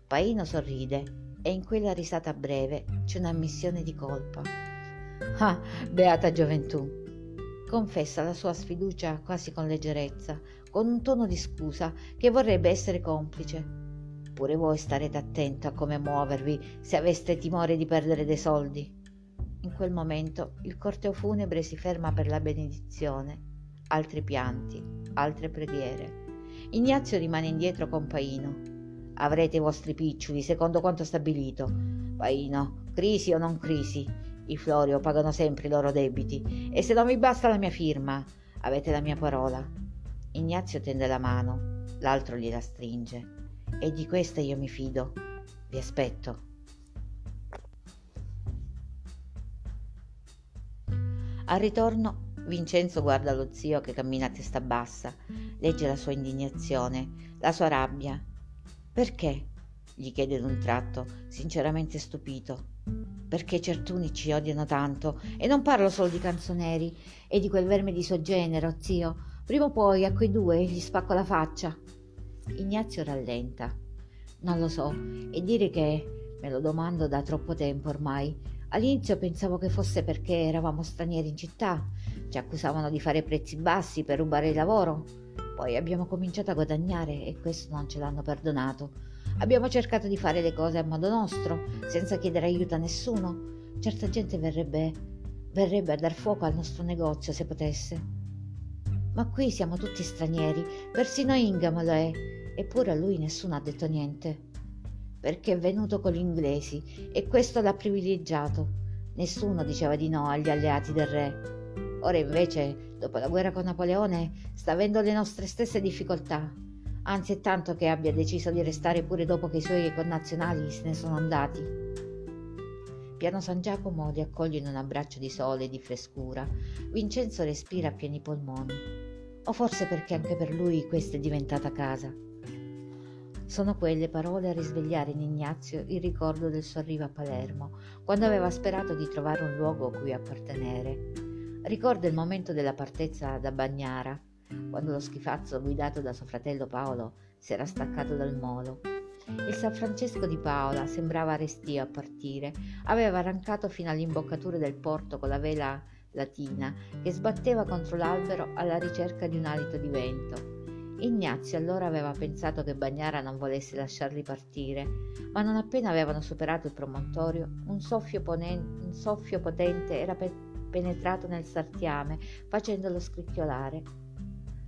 Paino sorride e in quella risata breve c'è un'ammissione di colpa. Ah, beata gioventù! Confessa la sua sfiducia quasi con leggerezza, con un tono di scusa che vorrebbe essere complice. Pure voi starete attento a come muovervi se aveste timore di perdere dei soldi. In quel momento il corteo funebre si ferma per la benedizione. Altri pianti, altre preghiere. Ignazio rimane indietro con Paino. Avrete i vostri piccioli secondo quanto stabilito. Paino, crisi o non crisi, i Florio pagano sempre i loro debiti e se non mi basta la mia firma, avete la mia parola. Ignazio tende la mano, l'altro gliela stringe. E di questa io mi fido. Vi aspetto. Al ritorno Vincenzo guarda lo zio che cammina a testa bassa, legge la sua indignazione, la sua rabbia. Perché? gli chiede d'un tratto, sinceramente stupito perché certuni ci odiano tanto e non parlo solo di canzoneri e di quel verme di suo genero, zio. Prima o poi a quei due gli spacco la faccia. Ignazio rallenta. Non lo so, e dire che me lo domando da troppo tempo ormai. All'inizio pensavo che fosse perché eravamo stranieri in città, ci accusavano di fare prezzi bassi per rubare il lavoro. Poi abbiamo cominciato a guadagnare e questo non ce l'hanno perdonato. Abbiamo cercato di fare le cose a modo nostro, senza chiedere aiuto a nessuno. Certa gente verrebbe, verrebbe a dar fuoco al nostro negozio se potesse. Ma qui siamo tutti stranieri, persino Ingamo lo è, eppure a lui nessuno ha detto niente. Perché è venuto con gli inglesi e questo l'ha privilegiato. Nessuno diceva di no agli alleati del re. Ora invece, dopo la guerra con Napoleone, sta avendo le nostre stesse difficoltà. Anzi è tanto che abbia deciso di restare pure dopo che i suoi connazionali se ne sono andati. Piano San Giacomo li accoglie in un abbraccio di sole e di frescura. Vincenzo respira a pieni polmoni. O forse perché anche per lui questa è diventata casa. Sono quelle parole a risvegliare in Ignazio il ricordo del suo arrivo a Palermo, quando aveva sperato di trovare un luogo a cui appartenere. Ricorda il momento della partenza da Bagnara, quando lo schifazzo guidato da suo fratello Paolo si era staccato dal molo. Il San Francesco di Paola sembrava restio a partire, aveva arrancato fino all'imboccatura del porto con la vela latina che sbatteva contro l'albero alla ricerca di un alito di vento. Ignazio allora aveva pensato che Bagnara non volesse lasciarli partire, ma non appena avevano superato il promontorio, un soffio, ponen- un soffio potente era pe- penetrato nel sartiame, facendolo scricchiolare.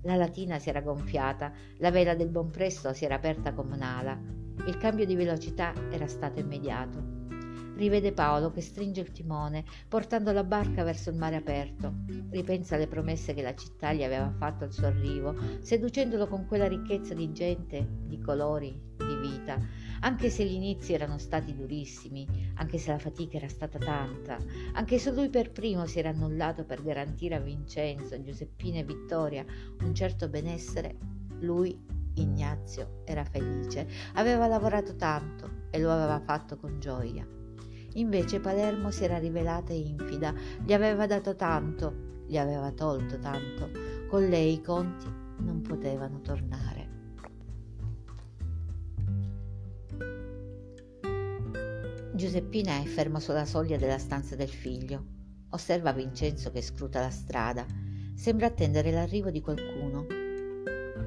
La latina si era gonfiata, la vela del buon presto si era aperta come un'ala. Il cambio di velocità era stato immediato. Rivede Paolo che stringe il timone, portando la barca verso il mare aperto. Ripensa alle promesse che la città gli aveva fatto al suo arrivo, seducendolo con quella ricchezza di gente, di colori, di vita. Anche se gli inizi erano stati durissimi, anche se la fatica era stata tanta, anche se lui per primo si era annullato per garantire a Vincenzo, Giuseppina e Vittoria un certo benessere, lui, Ignazio, era felice, aveva lavorato tanto e lo aveva fatto con gioia. Invece Palermo si era rivelata infida, gli aveva dato tanto, gli aveva tolto tanto. Con lei i conti non potevano tornare. Giuseppina è ferma sulla soglia della stanza del figlio. Osserva Vincenzo che scruta la strada. Sembra attendere l'arrivo di qualcuno.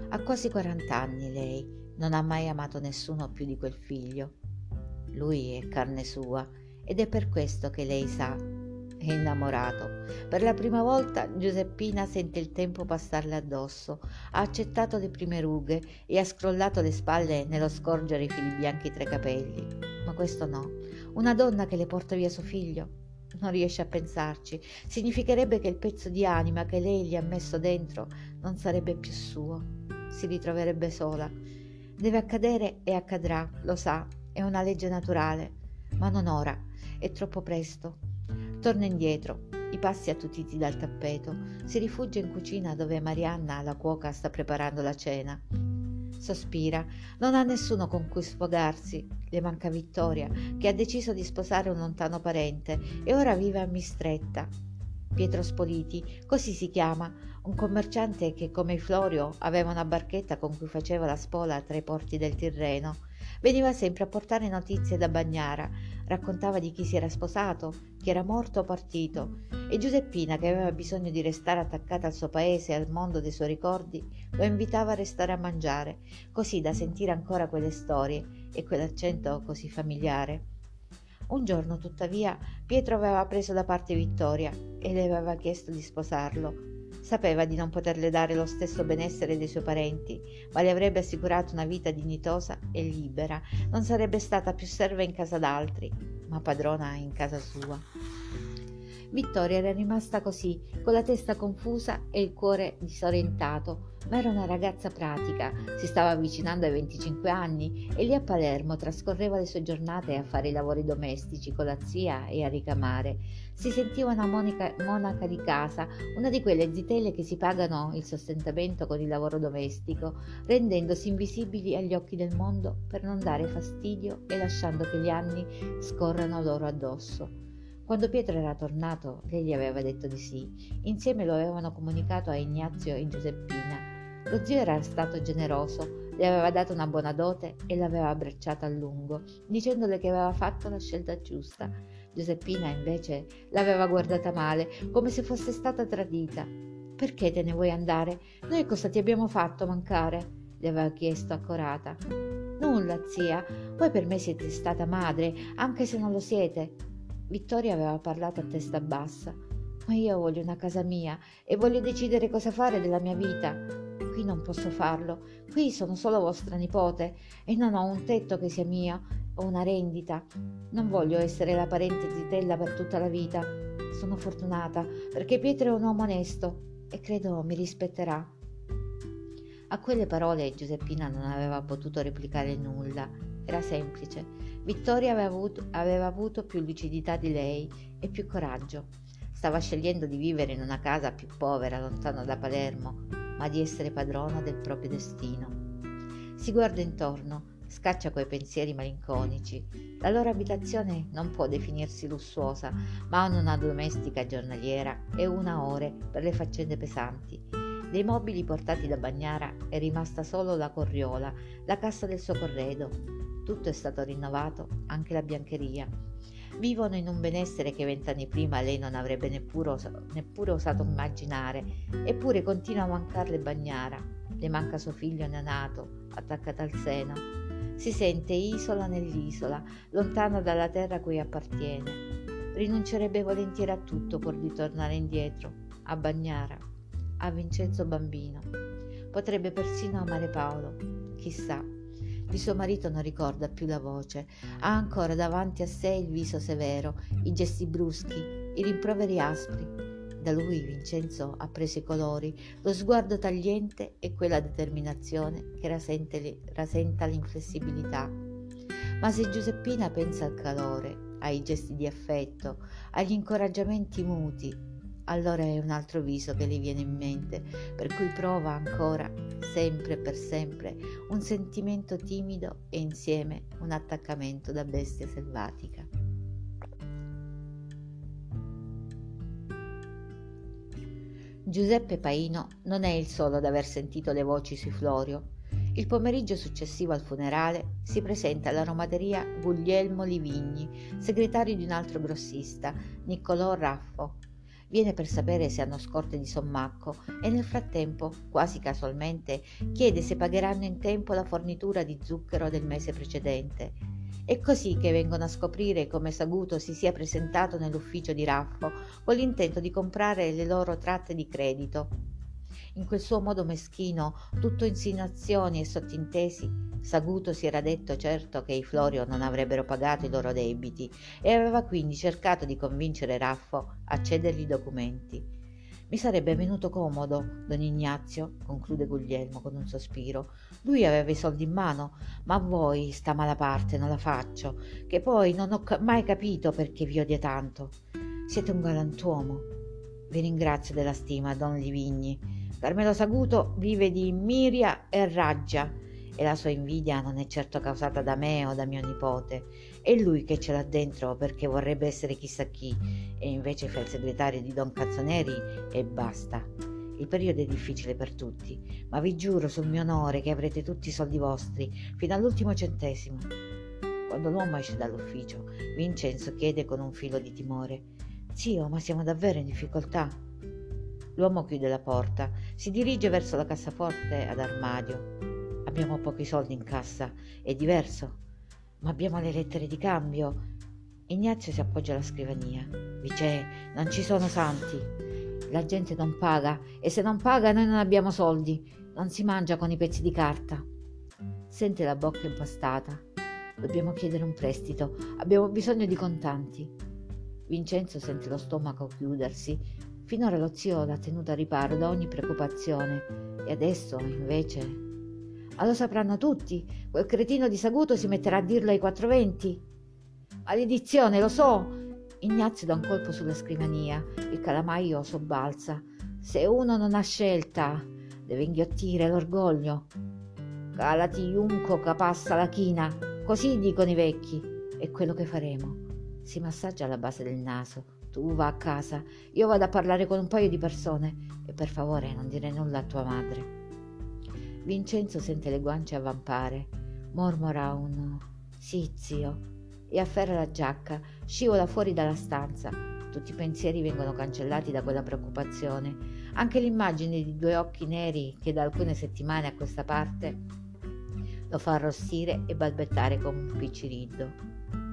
Ha quasi 40 anni lei, non ha mai amato nessuno più di quel figlio. Lui è carne sua ed è per questo che lei sa, è innamorato. Per la prima volta Giuseppina sente il tempo passarle addosso, ha accettato le prime rughe e ha scrollato le spalle nello scorgere i fili bianchi tra i capelli. Ma questo no, una donna che le porta via suo figlio. Non riesce a pensarci. Significherebbe che il pezzo di anima che lei gli ha messo dentro non sarebbe più suo. Si ritroverebbe sola. Deve accadere e accadrà, lo sa, è una legge naturale, ma non ora è troppo presto. Torna indietro, i passi attutiti dal tappeto. Si rifugia in cucina dove Marianna, la cuoca, sta preparando la cena. Sospira, non ha nessuno con cui sfogarsi. Le manca Vittoria, che ha deciso di sposare un lontano parente e ora vive a Mistretta. Pietro Spoliti, così si chiama, un commerciante che come Florio aveva una barchetta con cui faceva la spola tra i porti del Tirreno. Veniva sempre a portare notizie da Bagnara, raccontava di chi si era sposato, chi era morto o partito, e Giuseppina, che aveva bisogno di restare attaccata al suo paese e al mondo dei suoi ricordi, lo invitava a restare a mangiare, così da sentire ancora quelle storie e quell'accento così familiare. Un giorno, tuttavia, Pietro aveva preso da parte Vittoria e le aveva chiesto di sposarlo. Sapeva di non poterle dare lo stesso benessere dei suoi parenti, ma le avrebbe assicurato una vita dignitosa e libera. Non sarebbe stata più serva in casa d'altri, ma padrona in casa sua. Vittoria era rimasta così, con la testa confusa e il cuore disorientato, ma era una ragazza pratica, si stava avvicinando ai 25 anni e lì a Palermo trascorreva le sue giornate a fare i lavori domestici con la zia e a ricamare. Si sentiva una monica, monaca di casa, una di quelle zitelle che si pagano il sostentamento con il lavoro domestico, rendendosi invisibili agli occhi del mondo per non dare fastidio e lasciando che gli anni scorrano loro addosso. Quando Pietro era tornato, lei gli aveva detto di sì. Insieme lo avevano comunicato a Ignazio e Giuseppina. Lo zio era stato generoso, le aveva dato una buona dote e l'aveva abbracciata a lungo, dicendole che aveva fatto la scelta giusta. Giuseppina invece l'aveva guardata male, come se fosse stata tradita. Perché te ne vuoi andare? Noi cosa ti abbiamo fatto mancare? le aveva chiesto accorata. Nulla, zia. Voi per me siete stata madre, anche se non lo siete. Vittoria aveva parlato a testa bassa, ma io voglio una casa mia e voglio decidere cosa fare della mia vita. Qui non posso farlo, qui sono solo vostra nipote e non ho un tetto che sia mio o una rendita. Non voglio essere la parente zitella per tutta la vita. Sono fortunata perché Pietro è un uomo onesto e credo mi rispetterà. A quelle parole Giuseppina non aveva potuto replicare nulla. Era semplice. Vittoria aveva avuto, aveva avuto più lucidità di lei e più coraggio. Stava scegliendo di vivere in una casa più povera, lontano da Palermo, ma di essere padrona del proprio destino. Si guarda intorno, scaccia quei pensieri malinconici. La loro abitazione non può definirsi lussuosa, ma hanno una domestica giornaliera e una ore per le faccende pesanti. Dei mobili portati da Bagnara è rimasta solo la corriola, la cassa del suo corredo, tutto è stato rinnovato, anche la biancheria. Vivono in un benessere che vent'anni prima lei non avrebbe neppure, os- neppure osato immaginare, eppure continua a mancarle Bagnara. Le manca suo figlio neonato, attaccato al seno. Si sente isola nell'isola, lontana dalla terra a cui appartiene. Rinuncerebbe volentieri a tutto pur di tornare indietro, a Bagnara, a Vincenzo bambino. Potrebbe persino amare Paolo, chissà. Di suo marito non ricorda più la voce, ha ancora davanti a sé il viso severo, i gesti bruschi, i rimproveri aspri. Da lui Vincenzo ha preso i colori, lo sguardo tagliente e quella determinazione che rasenta l'inflessibilità. Ma se Giuseppina pensa al calore, ai gesti di affetto, agli incoraggiamenti muti, allora è un altro viso che le viene in mente, per cui prova ancora, sempre per sempre, un sentimento timido e insieme un attaccamento da bestia selvatica. Giuseppe Paino non è il solo ad aver sentito le voci sui Florio. Il pomeriggio successivo al funerale si presenta alla romateria Guglielmo Livigni, segretario di un altro grossista, Niccolò Raffo, viene per sapere se hanno scorte di sommacco e nel frattempo, quasi casualmente, chiede se pagheranno in tempo la fornitura di zucchero del mese precedente. È così che vengono a scoprire come Saguto si sia presentato nell'ufficio di Raffo con l'intento di comprare le loro tratte di credito in quel suo modo meschino, tutto insinuazioni e sottintesi, Saguto si era detto certo che i Florio non avrebbero pagato i loro debiti e aveva quindi cercato di convincere Raffo a cedergli i documenti. Mi sarebbe venuto comodo, don Ignazio, conclude Guglielmo con un sospiro. Lui aveva i soldi in mano, ma voi sta mala parte non la faccio, che poi non ho mai capito perché vi odia tanto. Siete un galantuomo. Vi ringrazio della stima, don Livigni Carmelo Saguto vive di miria e raggia e la sua invidia non è certo causata da me o da mio nipote. È lui che ce l'ha dentro perché vorrebbe essere chissà chi e invece fa il segretario di Don Cazzoneri e basta. Il periodo è difficile per tutti, ma vi giuro sul mio onore che avrete tutti i soldi vostri, fino all'ultimo centesimo. Quando l'uomo esce dall'ufficio, Vincenzo chiede con un filo di timore: Zio, ma siamo davvero in difficoltà? L'uomo chiude la porta, si dirige verso la cassaforte ad armadio. Abbiamo pochi soldi in cassa, è diverso, ma abbiamo le lettere di cambio. Ignazio si appoggia alla scrivania. Vice, non ci sono santi. La gente non paga e se non paga noi non abbiamo soldi. Non si mangia con i pezzi di carta. Sente la bocca impastata. Dobbiamo chiedere un prestito. Abbiamo bisogno di contanti. Vincenzo sente lo stomaco chiudersi, Finora lo zio l'ha tenuto a riparo da ogni preoccupazione e adesso, invece... Ma lo sapranno tutti. Quel cretino di Saguto si metterà a dirlo ai 420. Maledizione, lo so. Ignazio dà un colpo sulla scrivania. Il calamaio sobbalza. Se uno non ha scelta, deve inghiottire l'orgoglio. Calati iunco capassa la china. Così dicono i vecchi. È quello che faremo. Si massaggia alla base del naso tu va a casa, io vado a parlare con un paio di persone. E per favore non dire nulla a tua madre. Vincenzo sente le guance avvampare, mormora un sì, zio, e afferra la giacca, scivola fuori dalla stanza. Tutti i pensieri vengono cancellati da quella preoccupazione, anche l'immagine di due occhi neri che da alcune settimane a questa parte lo fa arrossire e balbettare come un picciriddo.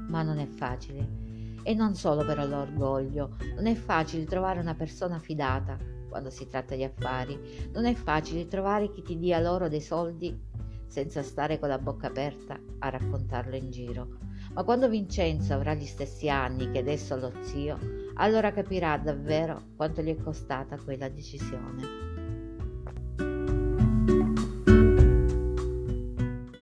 Ma non è facile E non solo per l'orgoglio, non è facile trovare una persona fidata quando si tratta di affari, non è facile trovare chi ti dia loro dei soldi senza stare con la bocca aperta a raccontarlo in giro. Ma quando Vincenzo avrà gli stessi anni che adesso lo zio, allora capirà davvero quanto gli è costata quella decisione.